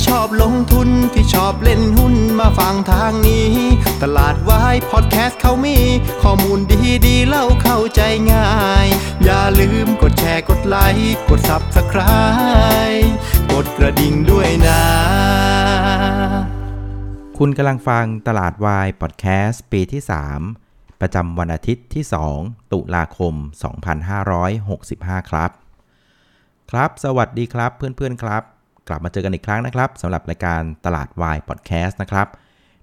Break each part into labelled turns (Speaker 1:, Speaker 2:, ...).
Speaker 1: ที่ชอบลงทุนที่ชอบเล่นหุ้นมาฟังทางนี้ ตลาดวายพอดแคสต์เขามี ข้อมูลดีดีเล่าเข้าใจง่าย อย่าลืมกดแชร์กดไลค์กด Subscribe กดกระดิ่งด้วยนะ
Speaker 2: คุณกำลังฟังตลาดวายพอดแคสต์ปีที่ 3 ประจำวันอาทิตย์ที่ 2 ตุลาคม 2565 ครับ ครับ สวัสดีครับเพื่อนๆครับ กลับมาเจอกันอีกครั้งนะครับสำหรับรายการตลาดวายพอดแคสต์นะครับ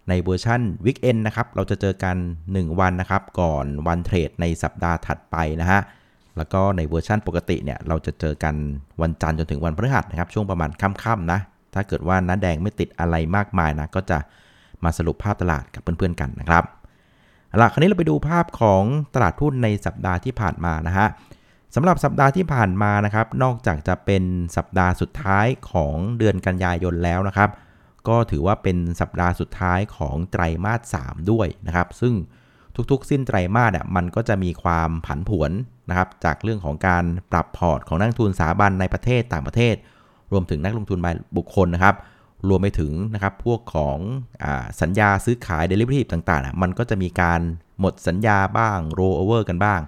Speaker 2: ในเวอร์ชัน weekend นะครับ เราจะเจอกัน 1 วันนะครับ ก่อนวันเทรดในสัปดาห์ถัดไปนะฮะ แล้วก็ในเวอร์ชันปกติเนี่ยเราจะเจอกันวันจันทร์จนถึงวันพฤหัสนะครับ ช่วงประมาณค่ำๆนะ ถ้าเกิดว่าน้าแดงไม่ติดอะไรมากมายนะก็จะมาสรุปภาพตลาดกับเพื่อนๆกันนะครับเอาล่ะคราวนี้เราไปดูภาพของตลาดหุ้นในสัปดาห์ที่ผ่านมานะฮะ สำหรับสัปดาห์ที่ผ่านมานะครับ นอกจากจะเป็นสัปดาห์สุดท้ายของเดือนกันยายนแล้วนะครับ ก็ถือว่าเป็นสัปดาห์สุดท้ายของไตรมาส 3 ด้วยนะครับ ซึ่งทุกๆ สิ้นไตรมาสอะมันก็จะมีความผันผวนนะครับจากเรื่องของการปรับพอร์ตของนักลงทุนสถาบันในประเทศต่างประเทศ รวมถึงนักลงทุนรายบุคคลนะครับ รวมไปถึงนะครับพวกของอสัญญาซื้อขาย derivative ต่างๆ มันก็จะมีการหมดสัญญาบ้าง roll over กันบ้าง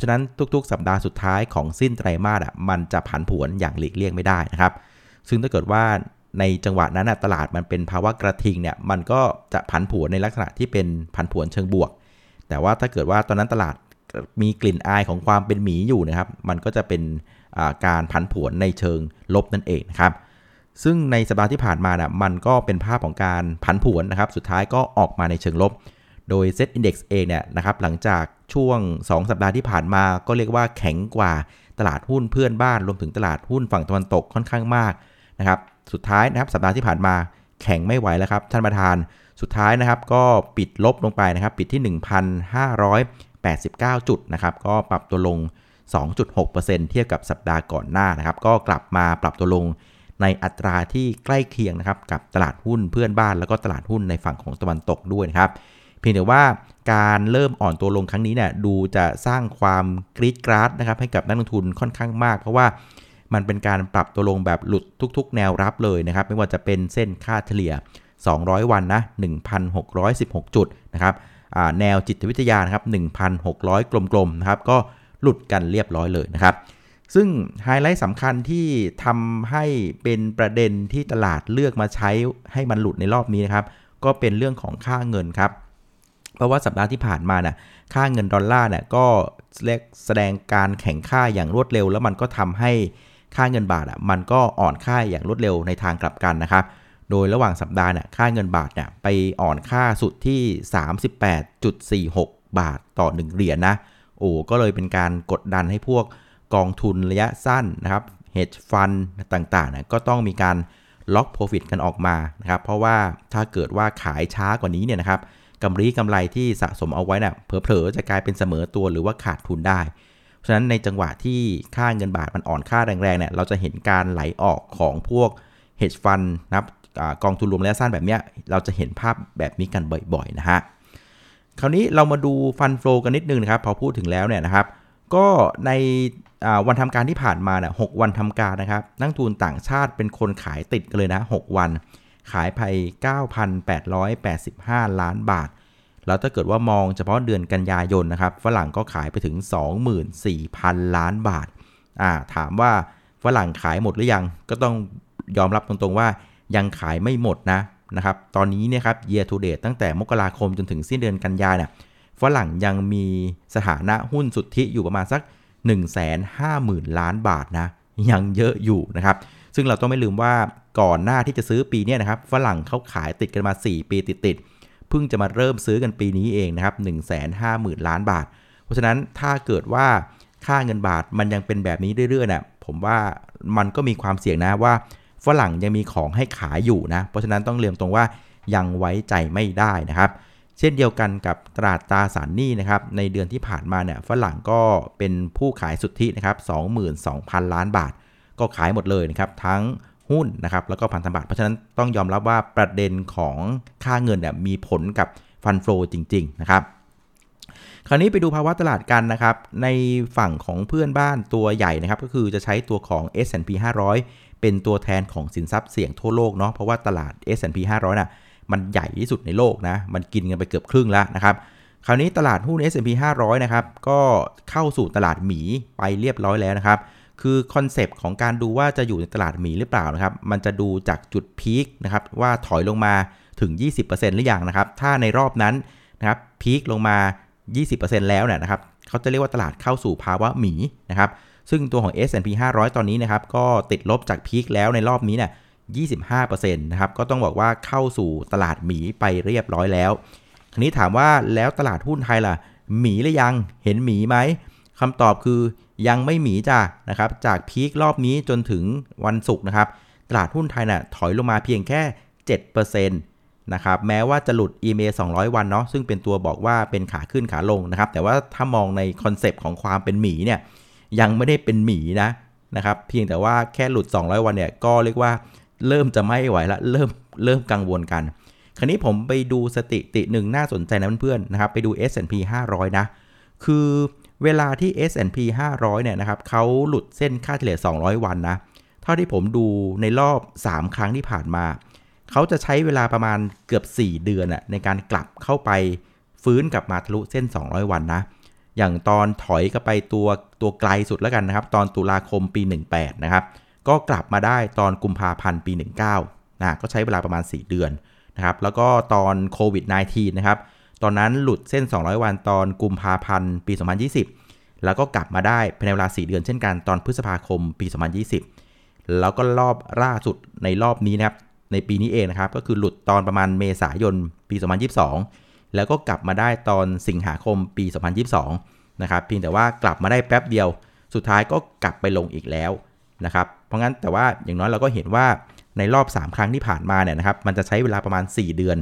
Speaker 2: ะฉะนั้นทุกๆ สัปดาห์สุดท้ายของสิ้นไตรมาสอะมันจะผันผวนอย่างหลีกเลี่ยงไม่ได้นะครับ ซึ่งถ้าเกิดว่าในจังหวะนั้นตลาดมันเป็นภาวะกระทิงเนี่ยมันก็จะผันผวนในลักษณะที่เป็นผันผวนเชิงบวก แต่ว่าถ้าเกิดว่าตอนนั้นตลาดมีกลิ่นอายของความเป็นหมีอยู่นะครับ มันก็จะเป็นการผันผวนในเชิงลบนั่นเองนะครับ ซึ่งในสัปดาห์ที่ผ่านมานะมันก็เป็นภาพของการผันผวนนะครับ สุดท้ายก็ออกมาในเชิงลบ โดย Set Index เองเนี่ยนะครับหลังจากช่วง 2 สัปดาห์ที่ผ่านมาก็เรียกว่าแข็งกว่าตลาดหุ้นเพื่อนบ้าน รวมถึงตลาดหุ้นฝั่งตะวันตกค่อนข้างมากนะครับสุดท้ายนะครับสัปดาห์ที่ผ่านมาแข็งไม่ไหวแล้วครับท่านประธานสุดท้ายนะครับก็ปิดลบลงไปนะครับปิดที่ 1,589 จุดนะครับก็ปรับตัวลง 2.6%เทียบกับสัปดาห์ก่อนหน้านะครับก็กลับมาปรับตัวลงในอัตราที่ใกล้เคียงนะครับกับตลาดหุ้นเพื่อนบ้าน แล้วก็ตลาดหุ้นในฝั่งของตะวันตกด้วยนะครับ เพียงแต่ว่าการเริ่มอ่อนตัวลงครั้งนี้เนี่ยดูจะสร้างความกรีดกราดนะครับให้กับนักลงทุนค่อนข้างมาก เพราะว่ามันเป็นการปรับตัวลงแบบหลุดทุก ๆ แนวรับเลยนะครับ ไม่ว่าจะเป็นเส้นค่าเฉลี่ย 200 วันนะ1,616 จุดนะครับแนวจิตวิทยานะครับ1,600 กลมๆนะครับก็หลุดกันเรียบร้อยเลยนะครับ ซึ่งไฮไลท์สำคัญที่ทำให้เป็นประเด็นที่ตลาดเลือกมาใช้ให้มันหลุดในรอบนี้นะครับ ก็เป็นเรื่องของค่าเงินครับ เพราะว่าสัปดาห์ที่ผ่านมาน่ะค่าเงินดอลลาร์เนี่ยก็แสดงการแข็งค่าอย่างรวดเร็ว แล้วมันก็ทำให้ค่าเงินบาทอะมันก็อ่อนค่าอย่างรวดเร็วในทางกลับกันนะครับ โดยระหว่างสัปดาห์เนี่ยค่าเงินบาทเนี่ยไปอ่อนค่าสุดที่ 38.46 บาทต่อ 1 เหรียญนะโอ้ก็เลยเป็นการกดดันให้พวกกองทุนระยะสั้นนะครับ hedge fund ต่างๆเนี่ยก็ต้องมีการล็อก profit กันออกมานะครับ เพราะว่าถ้าเกิดว่าขายช้ากว่านี้เนี่ยนะครับ กำไรกำไรที่สะสมเอาไว้นี่ยเผลอๆจะกลายเป็นเสมอตัวหรือว่าขาดทุนได้ เพราะฉะนั้นในจังหวะที่ค่าเงินบาทมันอ่อนค่าแรงๆเนี่ยเราจะเห็นการไหลออกของพวก hedge fund นะครับกองทุนรวมระยะสั้นแบบเนี้ยเราจะเห็นภาพแบบนี้กันบ่อยๆนะฮะคราวนี้เรามาดูฟันโฟลกันนิดนึงนะครับพอพูดถึงแล้วเนี่ยนะครับ ก็ในวันทำการที่ผ่านมาเนี่ยหวันทำการนะครับ นักทุนต่างชาติเป็นคนขายติดกันเลยนะ 6 วัน ขายไป 9,885 ล้านบาท แล้วถ้าเกิดว่ามองเฉพาะเดือนกันยายนนะครับ ฝรั่งก็ขายไปถึง 24,000 ล้านบาท อ่า ถามว่าฝรั่งขายหมดหรือยัง ก็ต้องยอมรับตรงๆว่ายังขายไม่หมดนะนะครับ ตอนนี้เนี่ยครับ year to date ตั้งแต่มกราคมจนถึงสิ้นเดือนกันยาเนี่ยฝรั่งยังมีสถานะหุ้นสุทธิอยู่ประมาณสัก 150,000 ล้านบาทนะ ยังเยอะอยู่นะครับ ซึ่งเราต้องไม่ลืมว่า ก่อนหน้าที่จะซื้อปีนี้นะครับฝรั่งเขาขายติดกันมา 4 ปีติดๆเพิ่งจะมาเริ่มซื้อกันปีนี้เองนะครับ150,000 ล้านบาท เพราะฉะนั้นถ้าเกิดว่าค่าเงินบาทมันยังเป็นแบบนี้เรื่อยๆนะผมว่ามันก็มีความเสี่ยงนะว่าฝรั่งยังมีของให้ขายอยู่นะ เพราะฉะนั้นต้องเรียนตรงว่ายังไว้ใจไม่ได้นะครับ เช่นเดียวกันกับตลาดตราสารหนี้นะครับ ในเดือนที่ผ่านมาเนี่ยฝรั่งก็เป็นผู้ขายสุทธินะครับ22,000 ล้านบาท ก็ขายหมดเลยนะครับ ทั้ง หุ้นนะครับแล้วก็พันธบัตรเพราะฉะนั้นต้องยอมรับว่าประเด็นของค่าเงินเนี่ยมีผลกับ fund flow จริง ๆ นะครับ คราวนี้ไปดูภาวะตลาดกันนะครับ ในฝั่งของเพื่อนบ้านตัวใหญ่นะครับ ก็คือจะใช้ตัวของ S&P 500 เป็นตัวแทนของสินทรัพย์เสี่ยงทั่วโลกเนาะเพราะว่าตลาด S&P 500น่ะมันใหญ่ที่สุดในโลกนะ มันกินกันไปเกือบครึ่งแล้วนะครับ คราวนี้ตลาดหุ้น S&P 500 นะครับ ก็เข้าสู่ตลาดหมีไปเรียบร้อยแล้วนะครับ คือคอนเซปต์ของการดูว่าจะอยู่ในตลาดหมีหรือเปล่านะครับ มันจะดูจากจุด peak นะครับว่าถอยลงมาถึง 20%หรือยังนะครับ ถ้าในรอบนั้นนะครับพีคลงมา 20%แล้วเนี่ยนะครับเขาจะเรียกว่าตลาดเข้าสู่ภาวะหมีนะครับ ซึ่งตัวของ S&P 500 ตอนนี้นะครับก็ติดลบจากพีคแล้วในรอบนี้เนี่ย25%นะครับ ก็ต้องบอกว่าเข้าสู่ตลาดหมีไปเรียบร้อยแล้ว ทีนี้ถามว่าแล้วตลาดหุ้นไทยล่ะ หมีหรือยัง เห็นหมีไหม คำตอบคือยังไม่หมีจ้ะนะครับจากพีครอบนี้จนถึงวันศุกร์นะครับตลาดหุ้นไทยนะ่ะถอยลงมาเพียงแค่ 7%นะครับแม้ว่าจะหลุด EMA 200 วันเนาะซึ่งเป็นตัวบอกว่าเป็นขาขึ้นขาลงนะครับแต่ว่าถ้ามองในคอนเซปต์ของความเป็นหมีเนี่ยยังไม่ได้เป็นหมีนะนะครับเพียงแต่ว่าแค่หลุด 200 วันเนี่ยก็เรียกว่าเริ่มจะไม่ไหวละเริ่มเริ่มกังวลกัน คราวนี้ผมไปดูสถิติหนึ่งน่าสนใจนะเพื่อนๆนะครับไปดู S&P 500 นะ คือ เวลาที่ S&P 500 เนี่ยนะครับเขาหลุดเส้นค่าเฉลี่ย 200 วันนะ เท่าที่ผมดูในรอบ 3 ครั้งที่ผ่านมา เขาจะใช้เวลาประมาณเกือบ 4 เดือนอะในการกลับเข้าไปฟื้นกลับมาทะลุเส้น 200 วันนะ อย่างตอนถอยก็ไปตัวตัวไกลสุดแล้วกันนะครับ ตอนตุลาคมปี 18 นะครับ ก็กลับมาได้ตอนกุมภาพันธ์ปี 19นะก็ใช้เวลาประมาณ 4 เดือนนะครับ แล้วก็ตอนโควิด -19 นะครับ ตอนนั้นหลุดเส้น 200 วันตอนกุมภาพันธ์ปี 2020 แล้วก็กลับมาได้ภายในเวลา 4 เดือนเช่นกันตอนพฤษภาคมปี 2020 แล้วก็รอบล่าสุดในรอบนี้นะครับ ในปีนี้เองนะครับ ก็คือหลุดตอนประมาณเมษายนปี 2022 แล้วก็กลับมาได้ตอนสิงหาคมปี 2022 นะครับเพียงแต่ว่ากลับมาได้แป๊บเดียว สุดท้ายก็กลับไปลงอีกแล้วนะครับ เพราะงั้นแต่ว่าอย่างน้อยเราก็เห็นว่าในรอบ 3 ครั้งที่ผ่านมาเนี่ยนะครับ มันจะใช้เวลาประมาณ 4 เดือน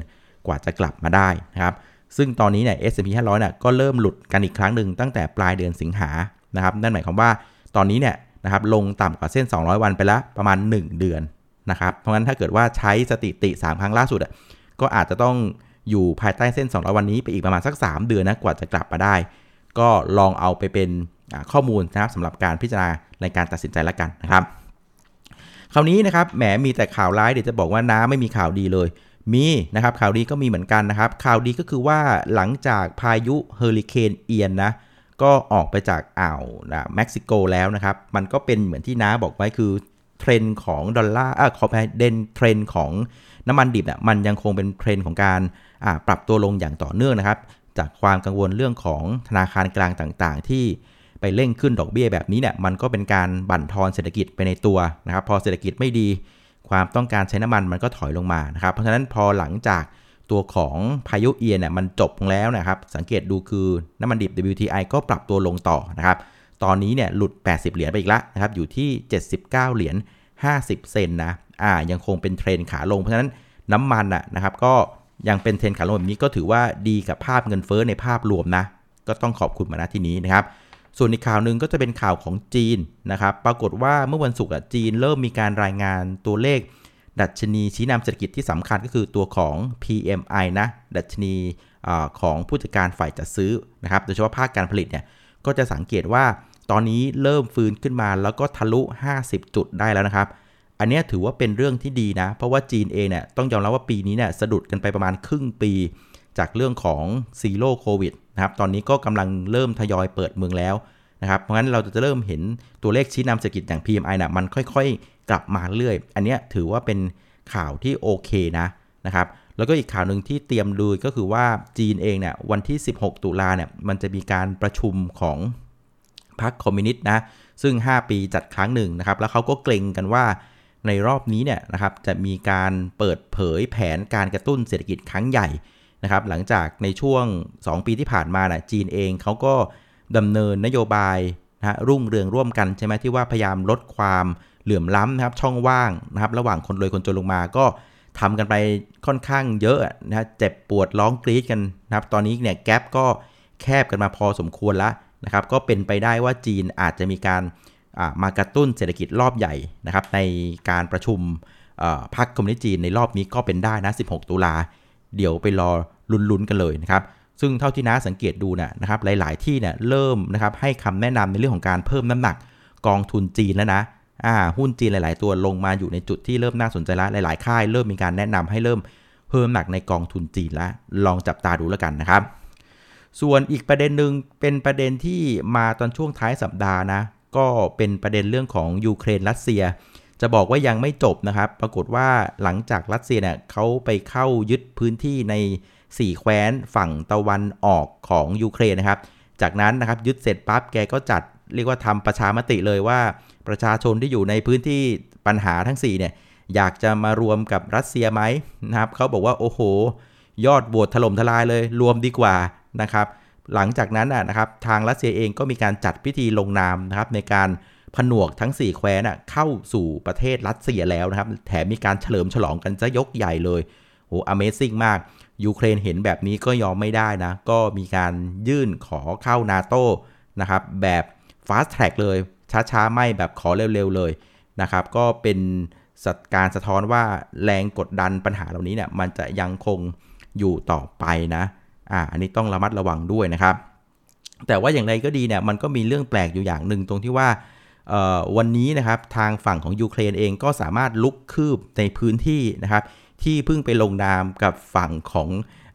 Speaker 2: กว่าจะกลับมาได้นะครับ ซึ่งตอนนี้เนี่ย S&P 500เนี่ยก็เริ่มหลุดกันอีกครั้งหนึ่งตั้งแต่ปลายเดือนสิงหานะครับนั่นหมายความว่าตอนนี้เนี่ยนะครับลงต่ำกว่าเส้น 200 วันไปแล้วประมาณ 1 เดือนนะครับเพราะงั้นถ้าเกิดว่าใช้สถิติ 3 ครั้งล่าสุดอะก็อาจจะต้องอยู่ภายใต้เส้น 200 วันนี้ไปอีกประมาณสัก 3 เดือนนะกว่าจะกลับมาได้ ก็ลองเอาไปเป็นข้อมูลนะครับสำหรับการพิจารณาในการตัดสินใจละกันนะครับคราวนี้นะครับแหมมีแต่ข่าวร้ายเดี๋ยวจะบอกว่าน้าไม่มีข่าวดีเลย มีนะครับข่าวดีก็มีเหมือนกันนะครับ ข่าวดีก็คือว่าหลังจากพายุเฮอริเคนเอียนนะก็ออกไปจากอ่าวนะเม็กซิโกแล้วนะครับ มันก็เป็นเหมือนที่น้าบอกไว้คือเทรนของดอลลาร์อะขออภัย trend trend ของน้ำมันดิบเนี่ยมันยังคงเป็นเทรนของการปรับตัวลงอย่างต่อเนื่องนะครับ จากความกังวลเรื่องของธนาคารกลางต่างๆ ที่ไปเร่งขึ้นดอกเบี้ยแบบนี้เนี่ยมันก็เป็นการบั่นทอนเศรษฐกิจไปในตัวนะครับ พอเศรษฐกิจไม่ดี ความต้องการใช้น้ำมันมันก็ถอยลงมานะครับ เพราะฉะนั้นพอหลังจากตัวของพายุเอียนเนี่ยมันจบลงแล้วนะครับ สังเกตดูคือน้ำมันดิบ WTI ก็ปรับตัวลงต่อนะครับ ตอนนี้เนี่ยหลุด 80 เหรียญไปอีกแล้วนะครับ อยู่ที่ 79 เหรียญ 50 เซนนะ อ่า ยังคงเป็นเทรนขาลง เพราะฉะนั้นน้ำมันอะนะครับ ก็ยังเป็นเทรนขาลงแบบนี้ก็ถือว่าดีกับภาพเงินเฟ้อในภาพรวมนะ ก็ต้องขอบคุณมาณที่นี้นะครับ ส่วนอีกข่าวหนึ่งก็จะเป็นข่าวของจีนนะครับ ปรากฏว่าเมื่อวันศุกร์จีนเริ่มมีการรายงานตัวเลข ดัชนีชี้นำเศรษฐกิจที่สำคัญก็คือตัวของ PMI นะ ดัชนีอของผู้จัดการฝ่ายจัดซื้อนะครับ โดยเฉพาะภาคการผลิตเนี่ย ก็จะสังเกตว่าตอนนี้เริ่มฟื้นขึ้นมาแล้วก็ทะลุ 50 จุดได้แล้วนะครับ อันนี้ถือว่าเป็นเรื่องที่ดีนะ เพราะว่าจีนเองเนี่ยต้องยอมรับว่าปีนี้เนี่ยสะดุดกันไปประมาณครึ่งปี จากเรื่องของซีโร่โควิด นะครับตอนนี้ก็กำลังเริ่มทยอยเปิดเมืองแล้วนะครับเพราะงั้นเราจะเริ่มเห็นตัวเลขชี้นำเศรษฐกิจอย่าง PMI นะมันค่อยๆ กลับมาเรื่อย อันนี้ถือว่าเป็นข่าวที่โอเคนะนะครับแล้วก็อีกข่าวหนึ่งที่เตรียมดูก็คือว่าจีนเองเนี่ยวันที่ 16 ตุลาเนี่ยมันจะมีการประชุมของพรรคคอมมิวนิสต์นะซึ่ง 5 ปีจัดครั้งหนึ่งนะครับแล้วเขาก็เกรงกันว่าในรอบนี้เนี่ยนะครับจะมีการเปิดเผยแผนการกระตุ้นเศรษฐกิจครั้งใหญ่ นะครับหลังจากในช่วง 2 ปีที่ผ่านมานะจีนเองเขาก็ดำเนินนโยบายนะรุ่งเรืองร่วมกันใช่ไหมที่ว่าพยายามลดความเหลื่อมล้ำนะครับช่องว่างนะครับระหว่างคนรวยคนจนลงมาก็ทำกันไปค่อนข้างเยอะนะเจ็บปวดร้องกรี๊ดกันนะครับตอนนี้เนี่ยแกลบก็แคบกันมาพอสมควรแล้วนะครับก็เป็นไปได้ว่าจีนอาจจะมีการมากระตุ้นเศรษฐกิจรอบใหญ่นะครับในการประชุมพรรคคอมมิวนิสต์จีนในรอบนี้ก็เป็นได้นะ 16 ตุลา เดี๋ยวไปรอลุ้นๆกันเลยนะครับซึ่งเท่าที่น้าสังเกตดูนะนะครับหลาย ๆ ที่เนี่ยเริ่มนะครับให้คำแนะนำในเรื่องของการเพิ่มน้ำหนักกองทุนจีนแล้วนะอ่าหุ้นจีนหลาย ๆ ตัวลงมาอยู่ในจุดที่เริ่มน่าสนใจแล้วหลาย ๆ ค่ายเริ่มมีการแนะนำให้เริ่มเพิ่มหนักในกองทุนจีนแล้วลองจับตาดูแล้วกันนะครับ ส่วนอีกประเด็นหนึ่งเป็นประเด็นที่มาตอนช่วงท้ายสัปดาห์นะก็เป็นประเด็นเรื่องของยูเครนรัสเซีย จะบอกว่ายังไม่จบนะครับ ปรากฏว่าหลังจากรัสเซียเนี่ยเขาไปเข้ายึดพื้นที่ใน 4 แคว้นฝั่งตะวันออกของยูเครนนะครับ จากนั้นนะครับยึดเสร็จปั๊บแกก็จัดเรียกว่าทำประชามติเลยว่า ประชาชนที่อยู่ในพื้นที่ปัญหาทั้ง 4 เนี่ยอยากจะมารวมกับรัสเซียไหมนะครับเขาบอกว่าโอ้โห ยอดโหวตถล่มทลายเลย รวมดีกว่านะครับ หลังจากนั้นนะครับทางรัสเซียเองก็มีการจัดพิธีลงนามนะครับในการ ผนวกทั้ง 4 แคว้นเข้าสู่ประเทศรัสเซียแล้วนะครับ แถมมีการเฉลิมฉลองกันจะยกใหญ่เลยโอ้ Amazing มาก ยูเครนเห็นแบบนี้ก็ยอมไม่ได้นะ ก็มีการยื่นขอเข้านาโตนะครับ แบบ fast track เลย ช้าๆ ไม่แบบขอเร็วๆ เลยนะครับ ก็เป็นการสะท้อนว่าแรงกดดันปัญหาเหล่านี้เนี่ย มันจะยังคงอยู่ต่อไปนะ อ่า อันนี้ต้องระมัดระวังด้วยนะครับ แต่ว่าอย่างไรก็ดีเนี่ย มันก็มีเรื่องแปลกอยู่อย่างหนึ่งตรงที่ว่า วันนี้นะครับทางฝั่งของยูเครนเองก็สามารถลุกคืบในพื้นที่นะครับที่เพิ่งไปลงนามกับฝั่งของ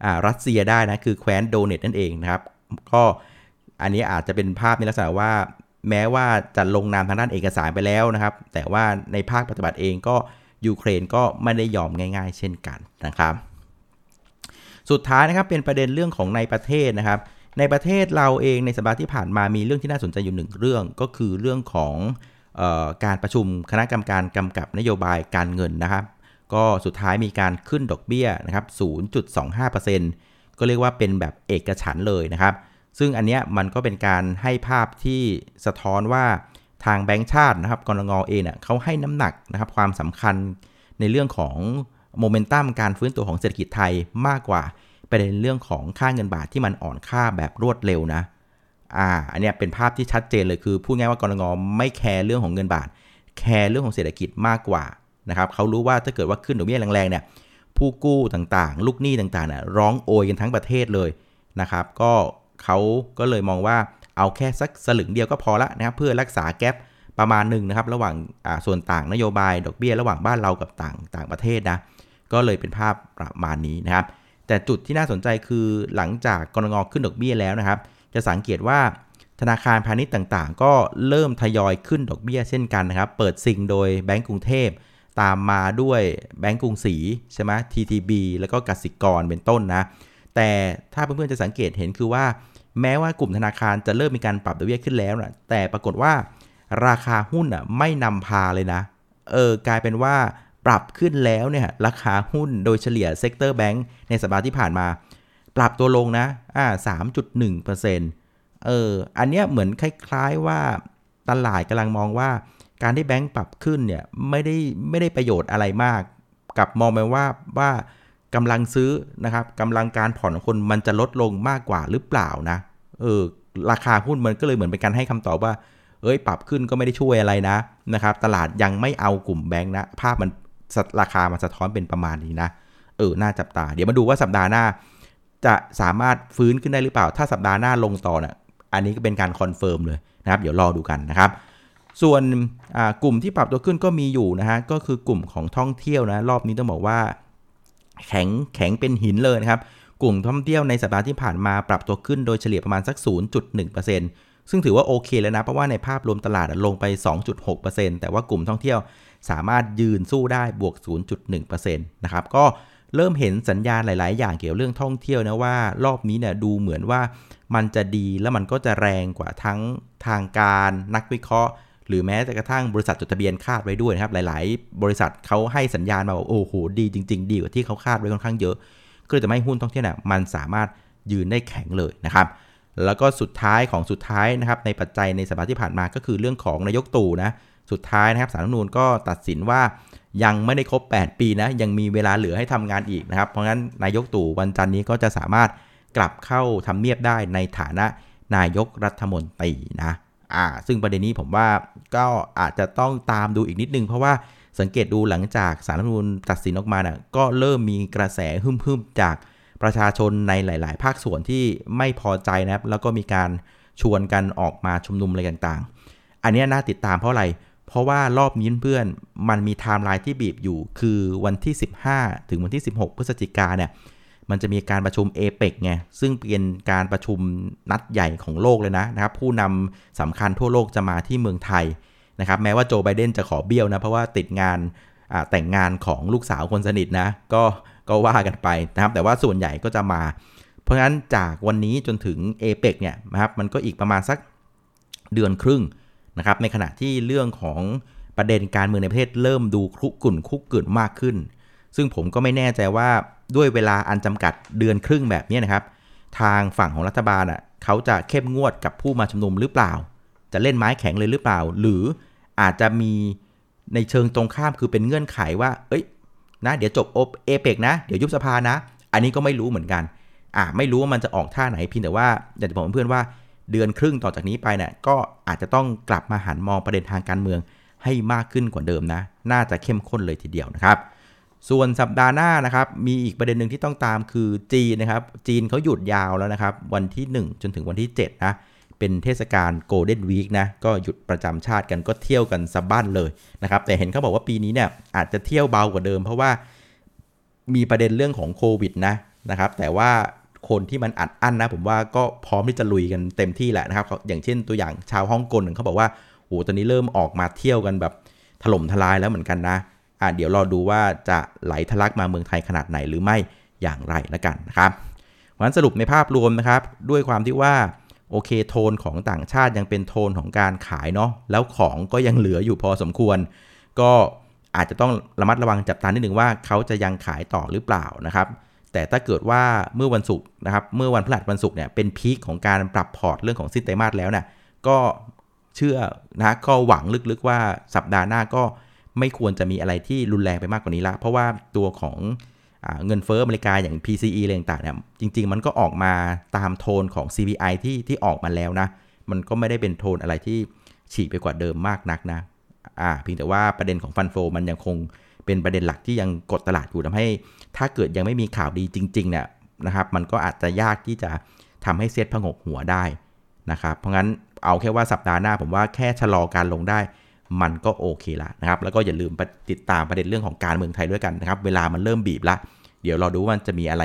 Speaker 2: อรัสเซียได้นะคือแคว้นโดเนตนั่นเองนะครับก็อันนี้อาจจะเป็นภาพในลักษณะว่าแม้ว่าจะลงนามทางด้านเอกสารไปแล้วนะครับ แต่ว่าในภาคปฏิบัติเองก็ยูเครนก็ไม่ได้ยอมง่าย ๆ เช่นกันนะครับ สุดท้ายนะครับเป็นประเด็นเรื่องของในประเทศนะครับ ในประเทศเราเองในสัปดาห์ที่ผ่านมามีเรื่องที่น่าสนใจอยู่หนึ่งเรื่องก็คือเรื่องของออการประชุมคณะกรรมการกำกับนโยบายการเงินนะครับ ก็สุดท้ายมีการขึ้นดอกเบี้ยนะครับ 0.25%ก็เรียกว่าเป็นแบบเอกฉันเลยนะครับ ซึ่งอันเนี้ยมันก็เป็นการให้ภาพที่สะท้อนว่าทางแบงก์ชาตินะครับกรงงเองเน่ยเขาให้น้ำหนักนะครับความสำคัญในเรื่องของโมเมนตัมการฟื้นตัวของเศรษฐกิจไทยมากกว่า ประเด็นเรื่องของค่าเงินบาทที่มันอ่อนค่าแบบรวดเร็วนะ อ่า อันนี้เป็นภาพที่ชัดเจนเลยคือพูดง่ายว่ากรงงไม่แคร์เรื่องของเงินบาท แคร์เรื่องของเศรษฐกิจมากกว่านะครับเขารู้ว่าถ้าเกิดว่าขึ้นดอกเบี้ยแรงๆเนี่ยผู้กู้ต่างๆ ลูกหนี้ต่างๆเนี่ยร้องโอยกันทั้งประเทศเลยนะครับ ก็เขาก็เลยมองว่าเอาแค่สักสลึงเดียวก็พอละนะครับเพื่อรักษาแกลบประมาณหนึ่งนะครับ ระหว่างส่วนต่างนโยบายดอกเบี้ย ระหว่างบ้านเรากับต่างต่างประเทศนะก็เลยเป็นภาพประมาณนี้นะครับ แต่จุดที่น่าสนใจคือหลังจากกรงงขึ้นดอกเบี้ยแล้วนะครับ จะสังเกตว่าธนาคารพาณิชย์ต่างๆ ก็เริ่มทยอยขึ้นดอกเบี้ยเช่นกันนะครับ เปิดซิงโดยแบงก์กรุงเทพ ตามมาด้วยแบงก์กรุงศรีใช่ไหม TTB แล้วก็กสิกรเป็นต้นนะ แต่ถ้าเพื่อนๆจะสังเกตเห็นคือว่า แม้ว่ากลุ่มธนาคารจะเริ่มมีการปรับดอกเบี้ยขึ้นแล้วนะแต่ปรากฏว่าราคาหุ้นอะไม่นำพาเลยนะ เออกลายเป็นว่า ปรับขึ้นแล้วเนี่ยราคาหุ้นโดยเฉลี่ย sector แบงก์ในสัปดาห์ที่ผ่านมา ปรับตัวลงนะอ่าสามจุดหนึ่งเปอร์เซ็นต์เอออันเนี้ยเหมือนคล้ายๆว่าตลาดกำลังมองว่า การที่แบงก์ปรับขึ้นเนี่ยไม่ได้ไม่ได้ประโยชน์อะไรมาก กับมองไปว่าว่ากำลังซื้อนะครับกำลังการผ่อนของคนมันจะลดลงมากกว่าหรือเปล่านะเออราคาหุ้นมันก็เลยเหมือนเป็นการให้คำตอบว่า เอ้ยปรับขึ้นก็ไม่ได้ช่วยอะไรนะนะครับ ตลาดยังไม่เอากลุ่มแบงค์นะ ภาพมัน ราคามันสะท้อนเป็นประมาณนี้นะ เออ น่าจับตา เดี๋ยวมาดูว่าสัปดาห์หน้า จะสามารถฟื้นขึ้นได้หรือเปล่า ถ้าสัปดาห์หน้าลงต่อเนะ่ยอันนี้ก็เป็นการ confirm เลยนะครับ เดี๋ยวรอดูกันนะครับ ส่วนกลุ่มที่ปรับตัวขึ้นก็มีอยู่นะฮะ ก็คือกลุ่มของท่องเที่ยวนะ รอบนี้ต้องบอกว่า แข็ง แข็งเป็นหินเลยนะครับ กลุ่มท่องเที่ยวในสัปดาห์ที่ผ่านมาปรับตัวขึ้นโดยเฉลี่ยประมาณสัก 0.1%ซึ่งถือว่าโอเคแล้วนะ เพราะว่าในภาพรวมตลาดลงไป 2.6%แต่ว่ากลุ่มท่องเที่ยว สามารถยืนสู้ได้บวก 0.1%นะครับก็เริ่มเห็นสัญญาณหลาย ๆ อย่างเกี่ยวเรื่องท่องเที่ยวนะว่ารอบนี้เนี่ยดูเหมือนว่ามันจะดีแล้วมันก็จะแรงกว่าทั้งทางการนักวิเคราะห์ หรือแม้แต่กระทั่งบริษัทจดทะเบียนคาดไว้ด้วยนะครับ หลาย ๆ บริษัทเขาให้สัญญาณมาว่าโอ้โหดีจริง ๆ ดีกว่าที่เขาคาดไว้ค่อนข้างเยอะ ก็เลยจะไม่หุ้นท่องเที่ยวเนี่ยมันสามารถยืนได้แข็งเลยนะครับ แล้วก็สุดท้ายของสุดท้ายนะครับในปัจจัยในสัปดาห์ที่ผ่านมาก็คือเรื่องของนายกตู่นะ สุดท้ายนะครับสารรัฐมนูลก็ตัดสินว่ายังไม่ได้ครบ 8 ปีนะยังมีเวลาเหลือให้ทำงานอีกนะครับ เพราะงั้นนายกตู่วันจันนี้ก็จะสามารถกลับเข้าทำเนียบได้ในฐานะนายกรัฐมนตรีนะอ่าซึ่งประเด็นนี้ผมว่าก็อาจจะต้องตามดูอีกนิดนึง เพราะว่าสังเกตดูหลังจากสารรัฐมนูลตัดสินออกมาน่ะก็เริ่มมีกระแสหึ่มๆจากประชาชนในหลาย ๆ ภาคส่วนที่ไม่พอใจนะครับ แล้วก็มีการชวนกันออกมาชุมนุมอะไรต่างๆ อันนี้น่าติดตามเพราะอะไร เพราะว่ารอบนี้เพื่อนมันมีไทม์ไลน์ที่บีบอยู่ คือวันที่ 15 ถึงวันที่ 16 พฤศจิกาเนี่ยมันจะมีการประชุมเอเปกไง ซึ่งเป็นการประชุมนัดใหญ่ของโลกเลยนะนะครับ ผู้นำสำคัญทั่วโลกจะมาที่เมืองไทยนะครับ แม้ว่าโจไบเดนจะขอเบี้ยวนะ เพราะว่าติดงานแต่งงานของลูกสาวคนสนิทนะ ก็ก็ว่ากันไปนะครับ แต่ว่าส่วนใหญ่ก็จะมา เพราะฉะนั้นจากวันนี้จนถึงเอเปกเนี่ยนะครับ มันก็อีกประมาณสักเดือนครึ่ง นะครับในขณะที่เรื่องของประเด็นการเมืองในประเทศเริ่มดูคลุกกุ่นคุกกุ่นมากขึ้น ซึ่งผมก็ไม่แน่ใจว่าด้วยเวลาอันจำกัดเดือนครึ่งแบบนี้นะครับ ทางฝั่งของรัฐบาลอะเขาจะเข้มงวดกับผู้มาชุมนุมหรือเปล่า จะเล่นไม้แข็งเลยหรือเปล่า หรืออาจจะมีในเชิงตรงข้ามคือเป็นเงื่อนไขว่า เอ้ย นะ เดี๋ยวจบโอเอเปกนะ เดี๋ยวยุบสภานะ อันนี้ก็ไม่รู้เหมือนกัน อ่าไม่รู้ว่ามันจะออกท่าไหนเพียงแต่ว่าอยากจะบอกเพื่อนว่า เดือนครึ่งต่อจากนี้ไปเนี่ยก็อาจจะต้องกลับมาหันมองประเด็นทางการเมืองให้มากขึ้นกว่าเดิมนะ น่าจะเข้มข้นเลยทีเดียวนะครับ ส่วนสัปดาห์หน้านะครับ มีอีกประเด็นหนึ่งที่ต้องตามคือจีนนะครับ จีนเขาหยุดยาวแล้วนะครับ วันที่ 1 จนถึงวันที่ 7 นะ เป็นเทศกาลโกลเด้นวีคนะ ก็หยุดประจำชาติกันก็เที่ยวกันสะบั้นเลยนะครับ แต่เห็นเขาบอกว่าปีนี้เนี่ยอาจจะเที่ยวเบากว่าเดิม เพราะว่ามีประเด็นเรื่องของโควิดนะนะครับ แต่ว่า คนที่มันอัดอั้นนะผมว่าก็พร้อมที่จะลุยกันเต็มที่แหละนะครับ อย่างเช่นตัวอย่างชาวฮ่องกงเขาบอกว่าโอ้ตอนนี้เริ่มออกมาเที่ยวกันแบบถล่มทลายแล้วเหมือนกันนะอ่าเดี๋ยวรอดูว่าจะไหลทะลักมาเมืองไทยขนาดไหนหรือไม่อย่างไรละกันนะครับวันสรุปในภาพรวมนะครับ ด้วยความที่ว่าโอเคโทนของต่างชาติยังเป็นโทนของการขายเนาะแล้วของก็ยังเหลืออยู่พอสมควร ก็อาจจะต้องระมัดระวังจับตานิดหนึ่งว่าเขาจะยังขายต่อหรือเปล่านะครับ แต่ถ้าเกิดว่าเมื่อวันศุกร์นะครับเมื่อวันพฤหัสวันศุกร์เนี่ยเป็น peak ของการปรับพอร์ตเรื่องของสิ้นไตรมาสแล้วนะ่ะก็เชื่อนะก็หวังลึกๆว่าสัปดาห์หน้าก็ไม่ควรจะมีอะไรที่รุนแรงไปมากกว่านี้ละ เพราะว่าตัวของเงินเฟ้ออเมริกาอย่าง PCE อะไรต่างๆเนี่ยจริง ๆ มันก็ออกมาตามโทนของ CPI ที่ที่ออกมาแล้วนะ มันก็ไม่ได้เป็นโทนอะไรที่ฉีกไปกว่าเดิมมากนักนะอ่าเพียงแต่ว่าประเด็นของฟันโฟมันยังคง เป็นประเด็นหลักที่ยังกดตลาดอยู่ทำให้ ถ้าเกิดยังไม่มีข่าวดีจริงๆเนี่ยนะครับมันก็อาจจะยากที่จะทำให้เซ็ตผงกหัวได้นะครับเพราะงั้นเอาแค่ว่าสัปดาห์หน้า ผมว่าแค่ชะลอการลงได้ มันก็โอเคละนะครับแล้วก็อย่าลืมติดตามประเด็นเรื่องของการเมืองไทยด้วยกันนะครับเวลามันเริ่มบีบละ เดี๋ยวเราดูว่ามันจะมีอะไร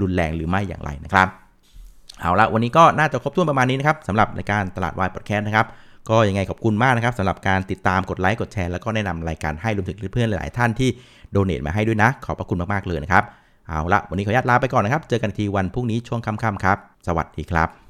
Speaker 2: รุนแรงหรือไม่อย่างไรนะครับเอาละวันนี้ก็น่าจะครบถ้วนประมาณนี้นะครับสำหรับในการตลาดวายพอดแคสต์นะครับ ก็ยังไงขอบคุณมากนะครับสำหรับการติดตามกดไลค์กดแชร์แล้วก็แนะนำรายการให้รวมถึงเพื่อนๆหลายๆท่านที่โดเนทมาให้ด้วยนะ ขอบพระคุณมากๆเลยนะครับเอาละวันนี้ขออนุญาตลาไปก่อนนะครับ เจอกันทีวันพรุ่งนี้ช่วงค่ำๆครับ สวัสดีครับ